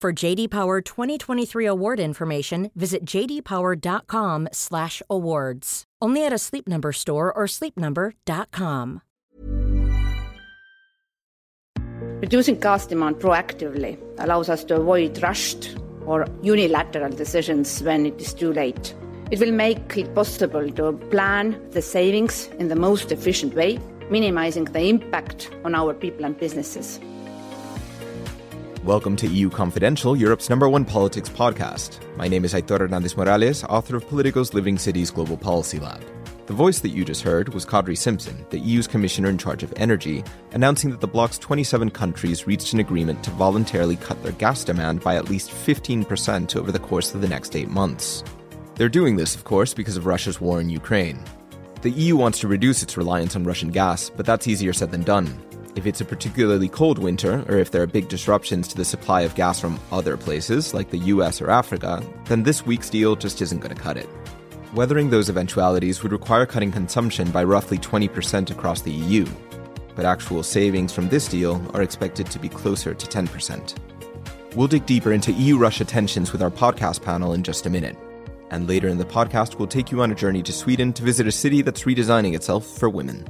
For JD Power 2023 award information, visit jdpower.com/awards. Only at a Sleep Number store or sleepnumber.com. Reducing gas demand proactively allows us to avoid rushed or unilateral decisions when it is too late. It will make it possible to plan the savings in the most efficient way, minimizing the impact on our people and businesses. Welcome to EU Confidential, Europe's number one politics podcast. My name is Aitor Hernandez Morales, author of Politico's Living Cities Global Policy Lab. The voice that you just heard was Kadri Simson, the EU's commissioner in charge of energy, announcing that the bloc's 27 countries reached an agreement to voluntarily cut their gas demand by at least 15% over the course of the next eight months. They're doing this, of course, because of Russia's war in Ukraine. The EU wants to reduce its reliance on Russian gas, but that's easier said than done. If it's a particularly cold winter, or if there are big disruptions to the supply of gas from other places, like the US or Africa, then this week's deal just isn't going to cut it. Weathering those eventualities would require cutting consumption by roughly 20% across the EU, but actual savings from this deal are expected to be closer to 10%. We'll dig deeper into EU Russia tensions with our podcast panel in just a minute. And later in the podcast, we'll take you on a journey to Sweden to visit a city that's redesigning itself for women.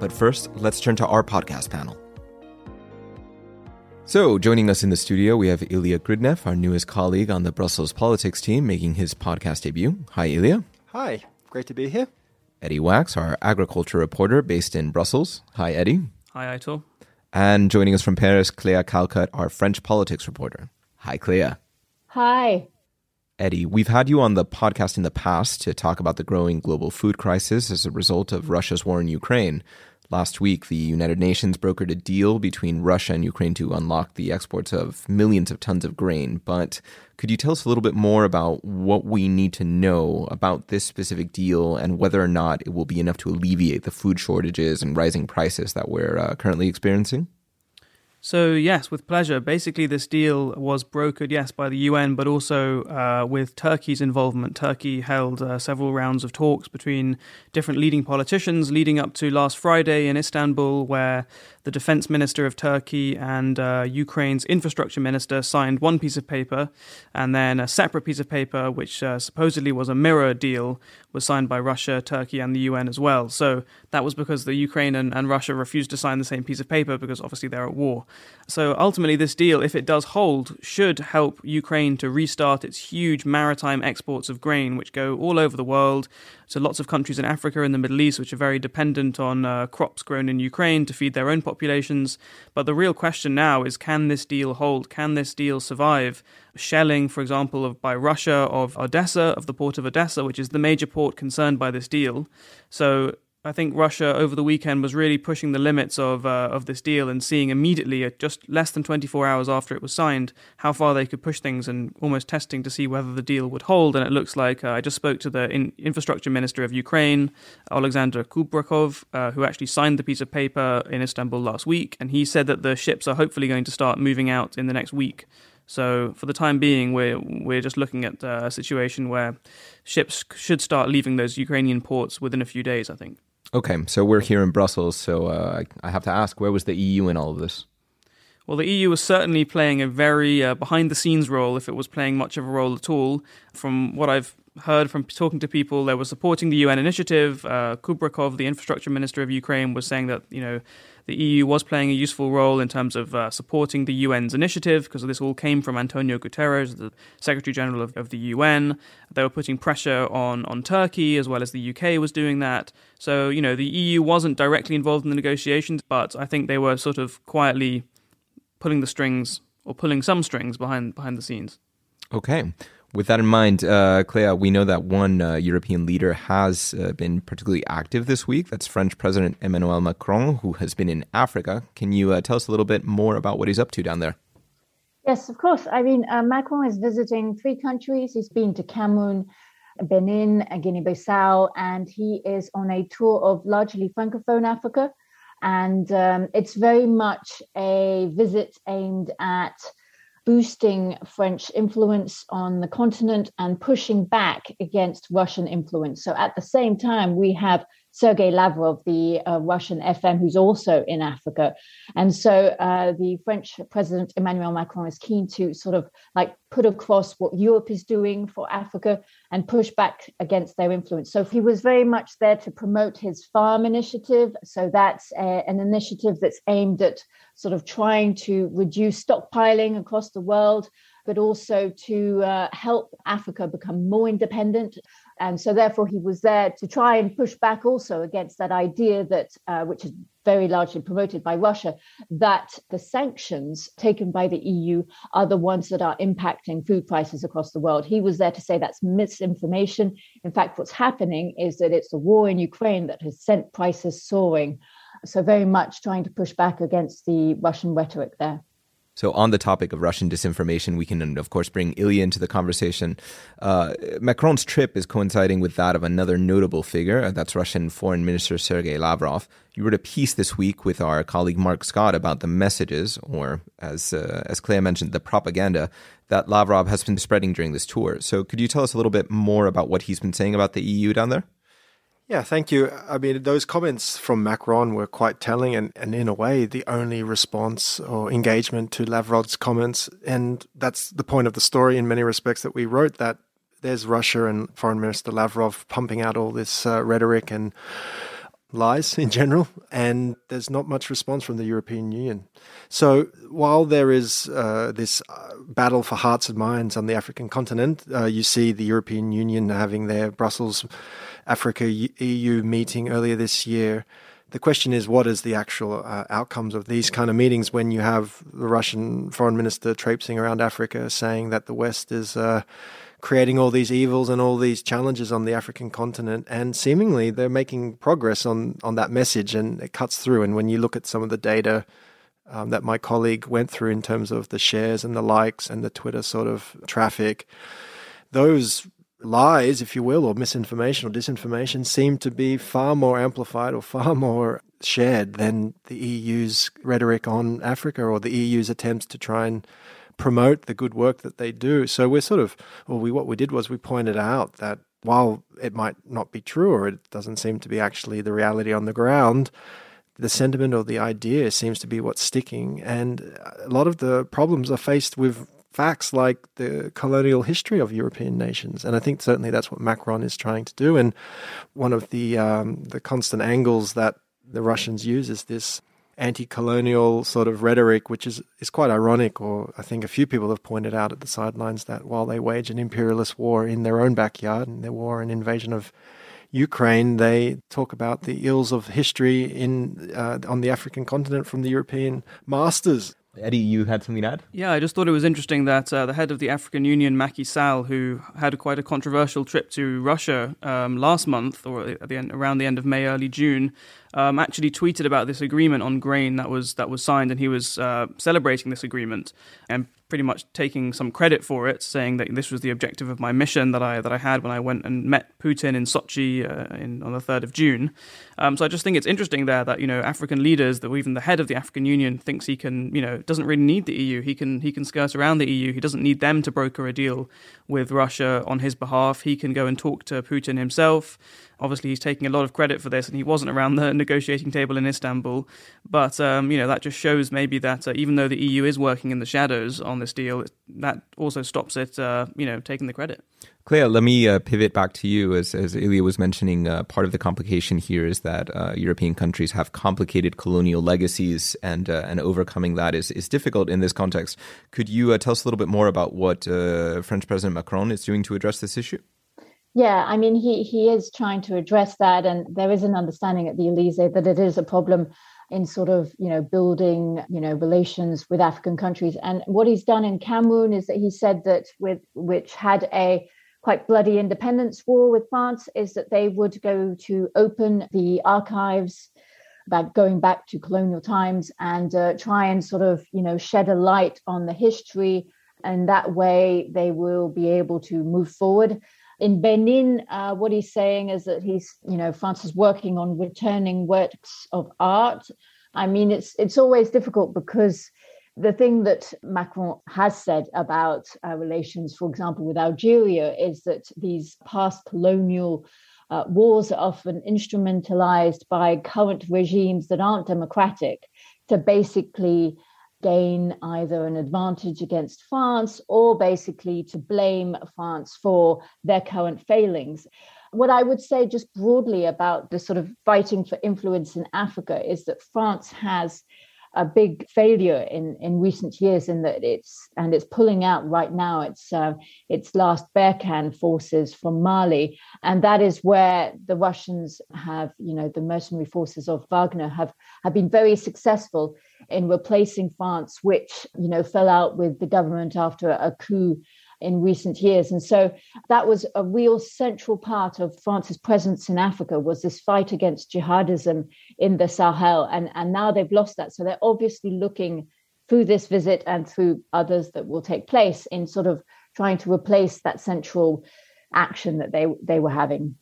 But first, let's turn to our podcast panel. So, joining us in the studio, we have Ilya Gridneff, our newest colleague on the Brussels politics team, making his podcast debut. Hi, Ilya. Hi, great to be here. Eddie Wax, our agriculture reporter based in Brussels. Hi, Eddie. Hi, Aitor. And joining us from Paris, Clea Calcutt, our French politics reporter. Hi, Clea. Hi. Eddie, we've had you on the podcast in the past to talk about the growing global food crisis as a result of Russia's war in Ukraine. Last week, the United Nations brokered a deal between Russia and Ukraine to unlock the exports of millions of tons of grain. But could you tell us a little bit more about what we need to know about this specific deal and whether or not it will be enough to alleviate the food shortages and rising prices that we're uh, currently experiencing? So, yes, with pleasure. Basically, this deal was brokered, yes, by the UN, but also uh, with Turkey's involvement. Turkey held uh, several rounds of talks between different leading politicians leading up to last Friday in Istanbul, where the defense minister of Turkey and uh, Ukraine's infrastructure minister signed one piece of paper, and then a separate piece of paper, which uh, supposedly was a mirror deal, was signed by Russia, Turkey, and the UN as well. So that was because the Ukraine and, and Russia refused to sign the same piece of paper because obviously they're at war. So ultimately, this deal, if it does hold, should help Ukraine to restart its huge maritime exports of grain, which go all over the world to lots of countries in Africa and the Middle East, which are very dependent on uh, crops grown in Ukraine to feed their own populations. But the real question now is can this deal hold? Can this deal survive? Shelling, for example, of, by Russia of Odessa, of the port of Odessa, which is the major port concerned by this deal. So I think Russia over the weekend was really pushing the limits of uh, of this deal and seeing immediately, at just less than 24 hours after it was signed, how far they could push things and almost testing to see whether the deal would hold. And it looks like uh, I just spoke to the in- infrastructure minister of Ukraine, Alexander Kubrakov, uh, who actually signed the piece of paper in Istanbul last week, and he said that the ships are hopefully going to start moving out in the next week. So for the time being, we're we're just looking at uh, a situation where ships should start leaving those Ukrainian ports within a few days. I think. Okay, so we're here in Brussels, so uh, I have to ask, where was the EU in all of this? Well, the EU was certainly playing a very uh, behind the scenes role, if it was playing much of a role at all. From what I've heard from talking to people, they were supporting the UN initiative. Uh, Kubrakov, the infrastructure minister of Ukraine, was saying that you know the EU was playing a useful role in terms of uh, supporting the UN's initiative because this all came from Antonio Guterres, the Secretary General of, of the UN. They were putting pressure on, on Turkey as well as the UK was doing that. So, you know, the EU wasn't directly involved in the negotiations, but I think they were sort of quietly pulling the strings or pulling some strings behind behind the scenes. Okay. With that in mind, uh, Clea, we know that one uh, European leader has uh, been particularly active this week. That's French President Emmanuel Macron, who has been in Africa. Can you uh, tell us a little bit more about what he's up to down there? Yes, of course. I mean, uh, Macron is visiting three countries. He's been to Cameroon, Benin, Guinea Bissau, and he is on a tour of largely Francophone Africa. And um, it's very much a visit aimed at boosting French influence on the continent and pushing back against Russian influence. So at the same time, we have Sergei Lavrov, the uh, Russian FM, who's also in Africa. And so uh, the French President Emmanuel Macron is keen to sort of like put across what Europe is doing for Africa and push back against their influence. So he was very much there to promote his farm initiative. So that's a, an initiative that's aimed at sort of trying to reduce stockpiling across the world but also to uh, help Africa become more independent. And so, therefore, he was there to try and push back also against that idea that, uh, which is very largely promoted by Russia, that the sanctions taken by the EU are the ones that are impacting food prices across the world. He was there to say that's misinformation. In fact, what's happening is that it's the war in Ukraine that has sent prices soaring. So, very much trying to push back against the Russian rhetoric there. So, on the topic of Russian disinformation, we can, of course, bring Ilya into the conversation. Uh, Macron's trip is coinciding with that of another notable figure. Uh, that's Russian Foreign Minister Sergei Lavrov. You wrote a piece this week with our colleague Mark Scott about the messages, or as uh, as Clea mentioned, the propaganda that Lavrov has been spreading during this tour. So, could you tell us a little bit more about what he's been saying about the EU down there? Yeah, thank you. I mean, those comments from Macron were quite telling and, and in a way the only response or engagement to Lavrov's comments. And that's the point of the story in many respects that we wrote that there's Russia and Foreign Minister Lavrov pumping out all this uh, rhetoric and lies in general, and there's not much response from the European Union. So while there is uh, this uh, battle for hearts and minds on the African continent, uh, you see the European Union having their Brussels Africa EU meeting earlier this year. The question is, what is the actual uh, outcomes of these kind of meetings when you have the Russian foreign minister traipsing around Africa saying that the West is uh, creating all these evils and all these challenges on the African continent, and seemingly they're making progress on on that message, and it cuts through. And when you look at some of the data um, that my colleague went through in terms of the shares and the likes and the Twitter sort of traffic, those lies, if you will, or misinformation or disinformation seem to be far more amplified or far more shared than the EU's rhetoric on Africa or the EU's attempts to try and promote the good work that they do. So we're sort of, well, we what we did was we pointed out that while it might not be true or it doesn't seem to be actually the reality on the ground, the sentiment or the idea seems to be what's sticking. And a lot of the problems are faced with facts like the colonial history of European nations. And I think certainly that's what Macron is trying to do. And one of the um, the constant angles that the Russians use is this anti-colonial sort of rhetoric, which is, is quite ironic, or I think a few people have pointed out at the sidelines that while they wage an imperialist war in their own backyard, and their war and invasion of Ukraine, they talk about the ills of history in uh, on the African continent from the European masters. Eddie, you had something to add? Yeah, I just thought it was interesting that uh, the head of the African Union, Macky Sall, who had quite a controversial trip to Russia um, last month, or at the end, around the end of May, early June, um, actually tweeted about this agreement on grain that was that was signed, and he was uh, celebrating this agreement and pretty much taking some credit for it, saying that this was the objective of my mission that I that I had when I went and met Putin in Sochi uh, in, on the third of June. Um, so I just think it's interesting there that you know African leaders, that even the head of the African Union thinks he can, you know, doesn't really need the EU. He can he can skirt around the EU. He doesn't need them to broker a deal with Russia on his behalf. He can go and talk to Putin himself Obviously, he's taking a lot of credit for this, and he wasn't around the negotiating table in Istanbul. But um, you know that just shows maybe that uh, even though the EU is working in the shadows on this deal, that also stops it, uh, you know, taking the credit. Clea, let me uh, pivot back to you. As, as Ilya was mentioning, uh, part of the complication here is that uh, European countries have complicated colonial legacies, and uh, and overcoming that is, is difficult in this context. Could you uh, tell us a little bit more about what uh, French President Macron is doing to address this issue? Yeah, I mean, he he is trying to address that, and there is an understanding at the Elysee that it is a problem in sort of you know building you know relations with African countries. And what he's done in Cameroon is that he said that with which had a quite bloody independence war with France is that they would go to open the archives about going back to colonial times and uh, try and sort of you know shed a light on the history and that way they will be able to move forward in benin uh, what he's saying is that he's you know france is working on returning works of art. I mean it's it's always difficult because the thing that Macron has said about uh, relations, for example, with Algeria, is that these past colonial uh, wars are often instrumentalized by current regimes that aren't democratic to basically gain either an advantage against France or basically to blame France for their current failings. What I would say, just broadly about the sort of fighting for influence in Africa, is that France has a big failure in in recent years in that it's and it's pulling out right now. Its uh, its last Barkhane forces from Mali. And that is where the Russians have you know the mercenary forces of Wagner have have been very successful in replacing France which you know fell out with the government after a coup in recent years. And so that was a real central part of France's presence in Africa was this fight against jihadism in the Sahel. And, and now they've lost that. So they're obviously looking through this visit and through others that will take place in sort of trying to replace that central action that they they were having.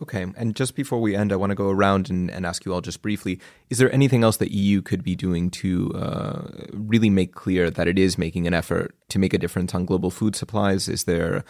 Okay. And just before we end, I want to go around and, and, ask you all just briefly is there anything else that EU could be doing to uh, really make clear that it is making an effort to make a difference on global food supplies? Is there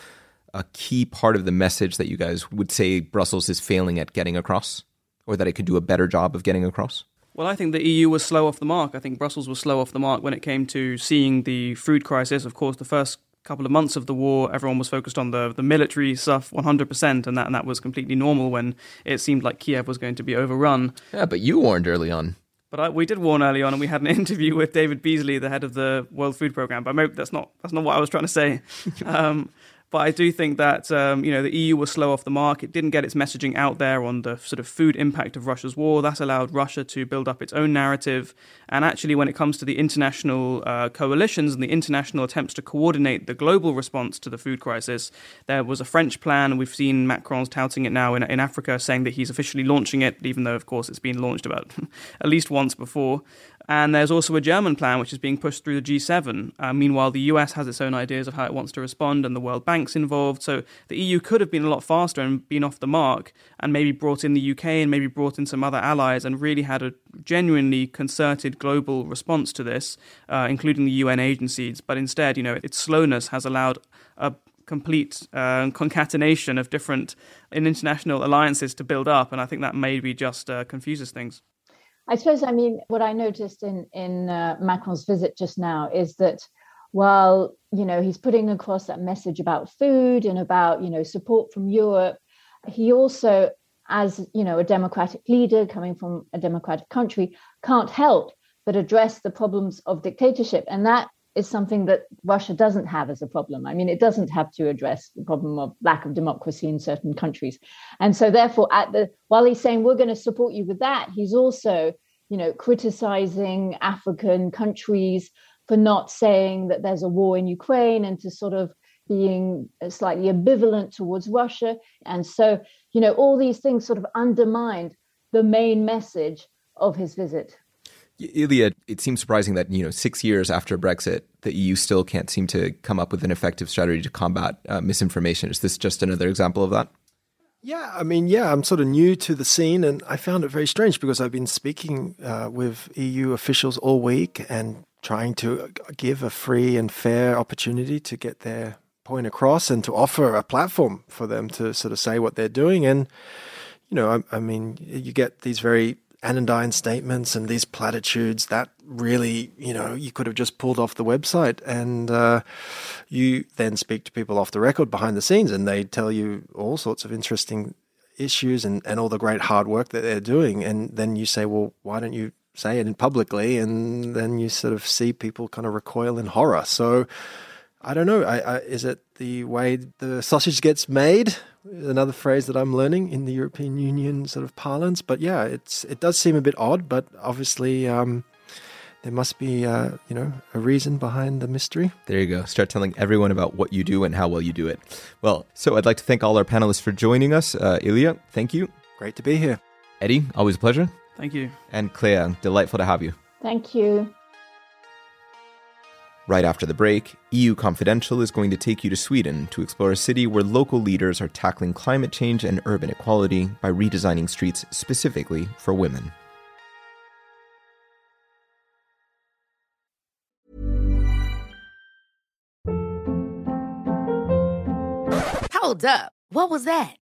a key part of the message that you guys would say Brussels is failing at getting across or that it could do a better job of getting across? Well, I think the EU was slow off the mark. I think Brussels was slow off the mark when it came to seeing the food crisis. Of course, the first couple of months of the war, everyone was focused on the the military stuff 100%, and that and that was completely normal when it seemed like Kiev was going to be overrun. Yeah, but you warned early on. But I, we did warn early on, and we had an interview with David Beasley, the head of the World Food Programme. But that's not that's not what I was trying to say. um, but I do think that um, you know the EU was slow off the mark. It didn't get its messaging out there on the sort of food impact of Russia's war. That allowed Russia to build up its own narrative. And actually, when it comes to the international uh, coalitions and the international attempts to coordinate the global response to the food crisis, there was a French plan. We've seen Macron's touting it now in, in Africa, saying that he's officially launching it, even though, of course, it's been launched about at least once before. And there's also a German plan which is being pushed through the G7. Uh, meanwhile, the US has its own ideas of how it wants to respond, and the World Bank's involved. So the EU could have been a lot faster and been off the mark, and maybe brought in the UK and maybe brought in some other allies, and really had a genuinely concerted global response to this, uh, including the UN agencies. But instead, you know, its slowness has allowed a complete uh, concatenation of different international alliances to build up, and I think that maybe just uh, confuses things. I suppose, I mean, what I noticed in in uh, Macron's visit just now is that while you know he's putting across that message about food and about you know support from Europe, he also, as you know, a democratic leader coming from a democratic country, can't help but address the problems of dictatorship, and that is something that Russia doesn't have as a problem. I mean, it doesn't have to address the problem of lack of democracy in certain countries. And so therefore, at the while he's saying we're going to support you with that, he's also, you know, criticizing African countries for not saying that there's a war in Ukraine and to sort of being slightly ambivalent towards Russia. And so, you know, all these things sort of undermined the main message of his visit. Ilya, it seems surprising that you know six years after Brexit, the EU still can't seem to come up with an effective strategy to combat uh, misinformation. Is this just another example of that? Yeah, I mean, yeah, I'm sort of new to the scene, and I found it very strange because I've been speaking uh, with EU officials all week and trying to give a free and fair opportunity to get their point across and to offer a platform for them to sort of say what they're doing and you know, I, I mean, you get these very anodyne statements and these platitudes that really, you know, you could have just pulled off the website. And uh, you then speak to people off the record behind the scenes and they tell you all sorts of interesting issues and, and all the great hard work that they're doing. And then you say, well, why don't you say it publicly? And then you sort of see people kind of recoil in horror. So I don't know. I, I, is it the way the sausage gets made? Another phrase that I'm learning in the European Union sort of parlance. But yeah, it's it does seem a bit odd, but obviously um, there must be uh, you know a reason behind the mystery. There you go. Start telling everyone about what you do and how well you do it. Well, so I'd like to thank all our panelists for joining us. Uh, Ilya, thank you. Great to be here. Eddie, always a pleasure. Thank you. And Claire, delightful to have you. Thank you. Right after the break, EU Confidential is going to take you to Sweden to explore a city where local leaders are tackling climate change and urban equality by redesigning streets specifically for women. Hold up. What was that?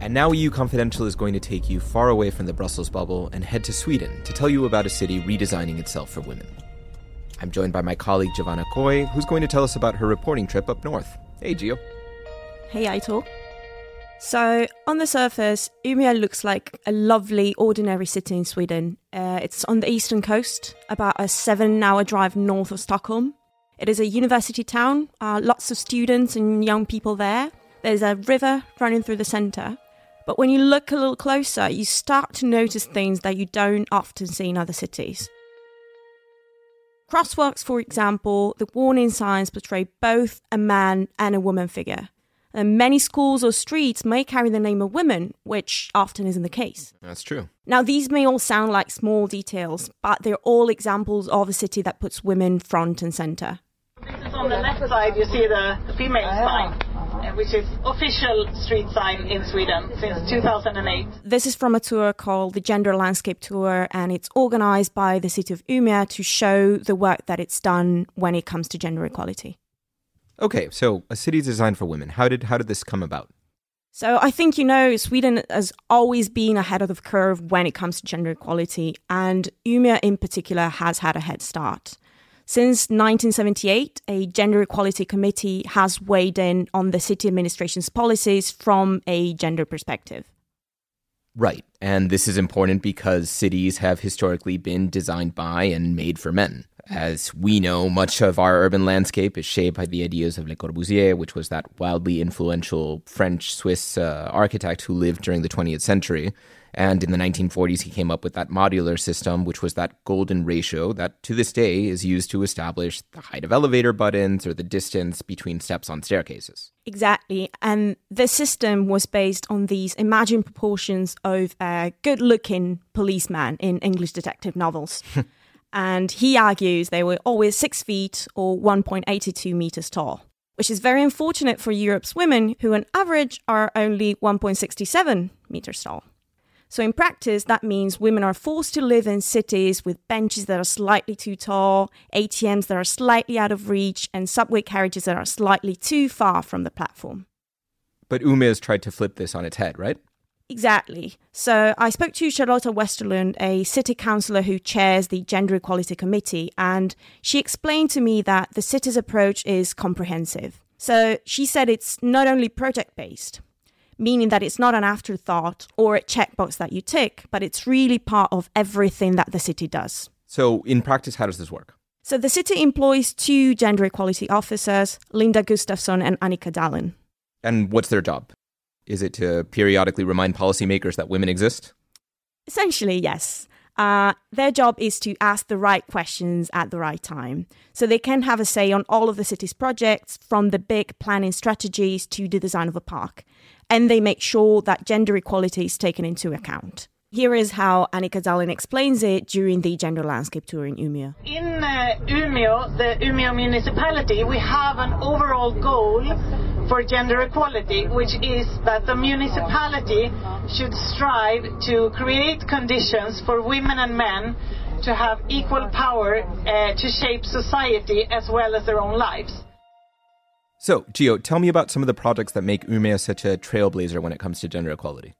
And now EU Confidential is going to take you far away from the Brussels bubble and head to Sweden to tell you about a city redesigning itself for women. I'm joined by my colleague Giovanna Coi, who's going to tell us about her reporting trip up north. Hey, Gio. Hey, Aitor. So, on the surface, Umeå looks like a lovely, ordinary city in Sweden. Uh, it's on the eastern coast, about a seven hour drive north of Stockholm. It is a university town, uh, lots of students and young people there. There's a river running through the centre. But when you look a little closer, you start to notice things that you don't often see in other cities. Crosswalks, for example, the warning signs portray both a man and a woman figure. And many schools or streets may carry the name of women, which often isn't the case. That's true. Now, these may all sound like small details, but they're all examples of a city that puts women front and centre. This is on the left side, you see the female sign, uh, which is official street sign in Sweden since 2008. This is from a tour called the Gender Landscape Tour, and it's organized by the city of Umeå to show the work that it's done when it comes to gender equality. Okay, so a city designed for women. How did how did this come about? So I think you know Sweden has always been ahead of the curve when it comes to gender equality, and Umeå in particular has had a head start. Since 1978, a gender equality committee has weighed in on the city administration's policies from a gender perspective. Right. And this is important because cities have historically been designed by and made for men. As we know, much of our urban landscape is shaped by the ideas of Le Corbusier, which was that wildly influential French Swiss uh, architect who lived during the 20th century. And in the 1940s, he came up with that Modulor system, which was that golden ratio that to this day is used to establish the height of elevator buttons or the distance between steps on staircases. Exactly. And the system was based on these imagined proportions of a good looking policeman in English detective novels. and he argues they were always six feet or 1.82 meters tall, which is very unfortunate for Europe's women, who on average are only 1.67 meters tall. So, in practice, that means women are forced to live in cities with benches that are slightly too tall, ATMs that are slightly out of reach, and subway carriages that are slightly too far from the platform. But Umeå has tried to flip this on its head, right? Exactly. So I spoke to Charlotta Westerlund, a city councillor who chairs the Gender Equality Committee, and she explained to me that the city's approach is comprehensive. So she said it's not only project based, meaning that it's not an afterthought or a checkbox that you tick, but it's really part of everything that the city does. So, in practice, how does this work? So, the city employs two gender equality officers, Linda Gustafsson and Annika Dallin. And what's their job? Is it to periodically remind policymakers that women exist? Essentially, yes. Uh, their job is to ask the right questions at the right time. So they can have a say on all of the city's projects, from the big planning strategies to the design of a park. And they make sure that gender equality is taken into account. Here is how Annika Dalin explains it during the gender landscape tour in Umeå. In uh, Umeå, the Umeå municipality, we have an overall goal for gender equality, which is that the municipality should strive to create conditions for women and men to have equal power uh, to shape society as well as their own lives. So, Gio, tell me about some of the projects that make Umeå such a trailblazer when it comes to gender equality.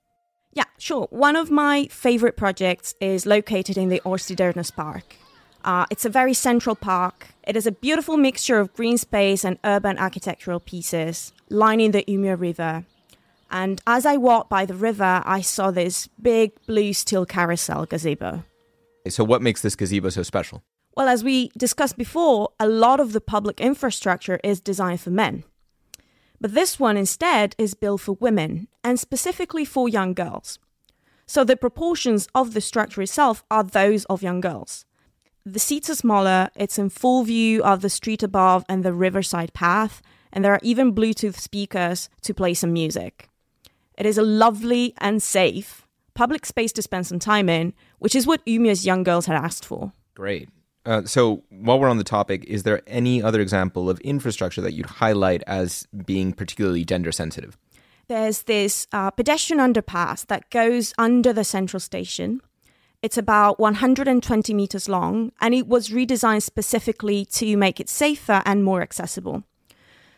Yeah, sure. One of my favorite projects is located in the Årstidernas Park. Uh, it's a very central park. It is a beautiful mixture of green space and urban architectural pieces lining the Umeå River. And as I walked by the river, I saw this big blue steel carousel gazebo. So, what makes this gazebo so special? Well, as we discussed before, a lot of the public infrastructure is designed for men. But this one instead is built for women and specifically for young girls. So the proportions of the structure itself are those of young girls. The seats are smaller, it's in full view of the street above and the riverside path, and there are even Bluetooth speakers to play some music. It is a lovely and safe public space to spend some time in, which is what Umeå's young girls had asked for. Great. Uh, so, while we're on the topic, is there any other example of infrastructure that you'd highlight as being particularly gender sensitive? There's this uh, pedestrian underpass that goes under the central station. It's about 120 meters long, and it was redesigned specifically to make it safer and more accessible.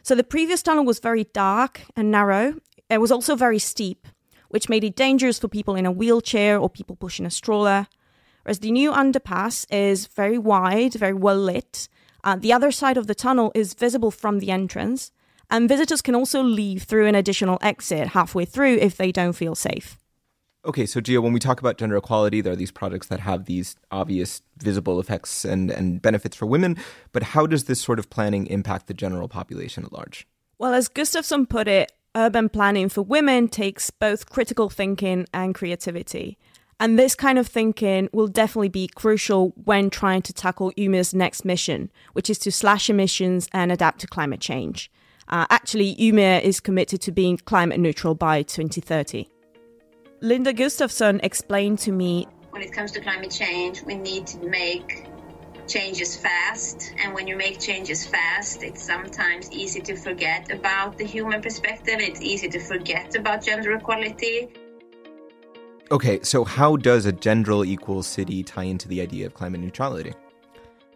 So, the previous tunnel was very dark and narrow. It was also very steep, which made it dangerous for people in a wheelchair or people pushing a stroller. Whereas the new underpass is very wide, very well lit. Uh, the other side of the tunnel is visible from the entrance, and visitors can also leave through an additional exit halfway through if they don't feel safe. Okay, so Gio, when we talk about gender equality, there are these projects that have these obvious visible effects and, and benefits for women, but how does this sort of planning impact the general population at large? Well, as Gustafsson put it, urban planning for women takes both critical thinking and creativity. And this kind of thinking will definitely be crucial when trying to tackle Umeå's next mission, which is to slash emissions and adapt to climate change. Uh, actually, Umeå is committed to being climate neutral by 2030. Linda Gustafsson explained to me When it comes to climate change, we need to make changes fast. And when you make changes fast, it's sometimes easy to forget about the human perspective, it's easy to forget about gender equality. Okay, so how does a gender equal city tie into the idea of climate neutrality?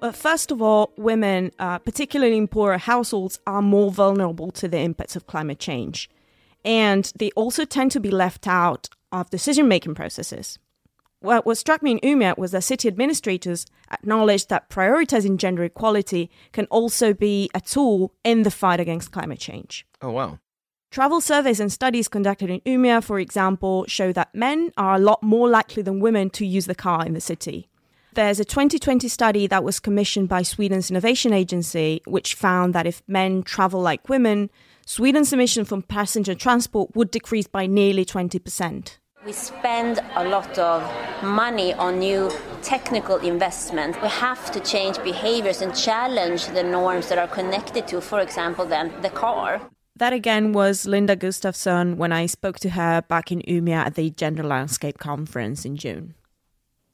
Well, first of all, women, uh, particularly in poorer households, are more vulnerable to the impacts of climate change. And they also tend to be left out of decision making processes. Well, what struck me in Umeå was that city administrators acknowledged that prioritizing gender equality can also be a tool in the fight against climate change. Oh, wow. Travel surveys and studies conducted in Umeå, for example, show that men are a lot more likely than women to use the car in the city. There's a 2020 study that was commissioned by Sweden's Innovation Agency, which found that if men travel like women, Sweden's emission from passenger transport would decrease by nearly 20%. We spend a lot of money on new technical investment. We have to change behaviors and challenge the norms that are connected to, for example, then the car. That again was Linda Gustafsson when I spoke to her back in Umeå at the Gender Landscape Conference in June.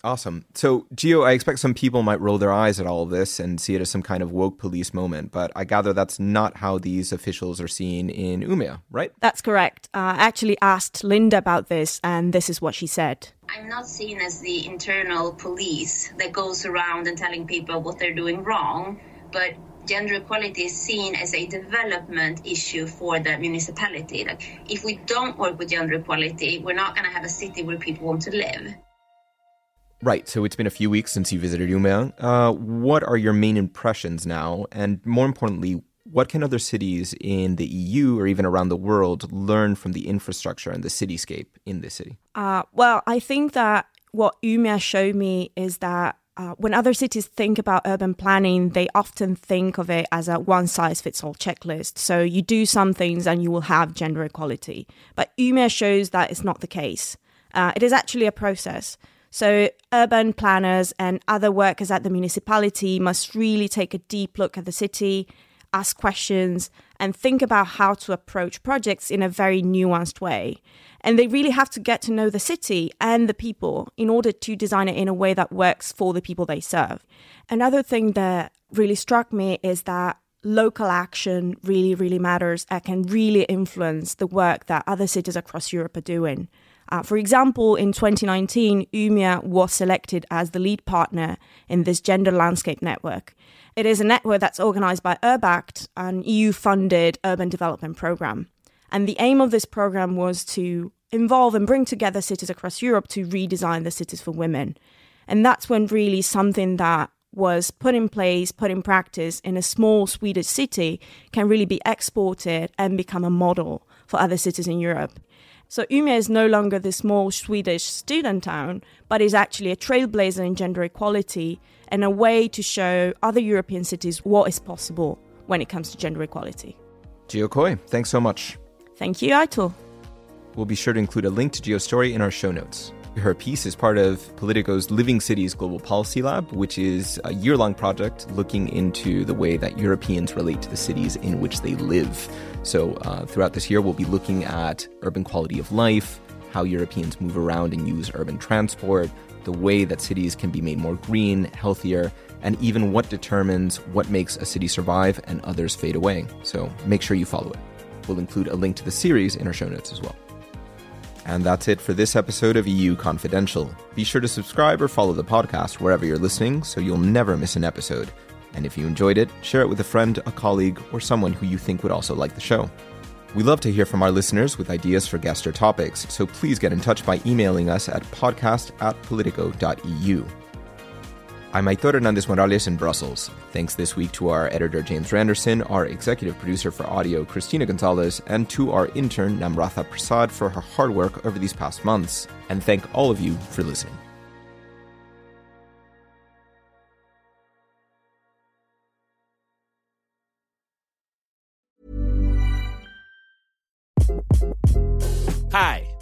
Awesome. So, Gio, I expect some people might roll their eyes at all of this and see it as some kind of woke police moment, but I gather that's not how these officials are seen in Umeå, right? That's correct. Uh, I actually asked Linda about this, and this is what she said. I'm not seen as the internal police that goes around and telling people what they're doing wrong, but gender equality is seen as a development issue for the municipality. Like, if we don't work with gender equality, we're not going to have a city where people want to live. Right. So it's been a few weeks since you visited Umeå. Uh, what are your main impressions now? And more importantly, what can other cities in the EU or even around the world learn from the infrastructure and the cityscape in this city? Uh, well, I think that what Umeå showed me is that uh, when other cities think about urban planning, they often think of it as a one size fits all checklist. So you do some things and you will have gender equality. But Umeå shows that it's not the case. Uh, it is actually a process. So, urban planners and other workers at the municipality must really take a deep look at the city, ask questions, and think about how to approach projects in a very nuanced way. And they really have to get to know the city and the people in order to design it in a way that works for the people they serve. Another thing that really struck me is that local action really, really matters and can really influence the work that other cities across Europe are doing. Uh, for example, in 2019, Umeå was selected as the lead partner in this gender landscape network. It is a network that's organized by URBACT, an EU funded urban development program. And the aim of this program was to involve and bring together cities across Europe to redesign the cities for women. And that's when really something that was put in place, put in practice in a small Swedish city can really be exported and become a model for other cities in Europe. So Umeå is no longer the small Swedish student town, but is actually a trailblazer in gender equality and a way to show other European cities what is possible when it comes to gender equality. Gio Coi, thanks so much. Thank you, Aitor. We'll be sure to include a link to Gio's story in our show notes. Her piece is part of Politico's Living Cities Global Policy Lab, which is a year long project looking into the way that Europeans relate to the cities in which they live. So, uh, throughout this year, we'll be looking at urban quality of life, how Europeans move around and use urban transport, the way that cities can be made more green, healthier, and even what determines what makes a city survive and others fade away. So, make sure you follow it. We'll include a link to the series in our show notes as well. And that's it for this episode of EU Confidential. Be sure to subscribe or follow the podcast wherever you're listening so you'll never miss an episode. And if you enjoyed it, share it with a friend, a colleague, or someone who you think would also like the show. We love to hear from our listeners with ideas for guest or topics, so please get in touch by emailing us at podcast at politico.eu. I'm Aitor Hernandez Morales in Brussels. Thanks this week to our editor James Randerson, our executive producer for audio Christina Gonzalez, and to our intern Namratha Prasad for her hard work over these past months. And thank all of you for listening.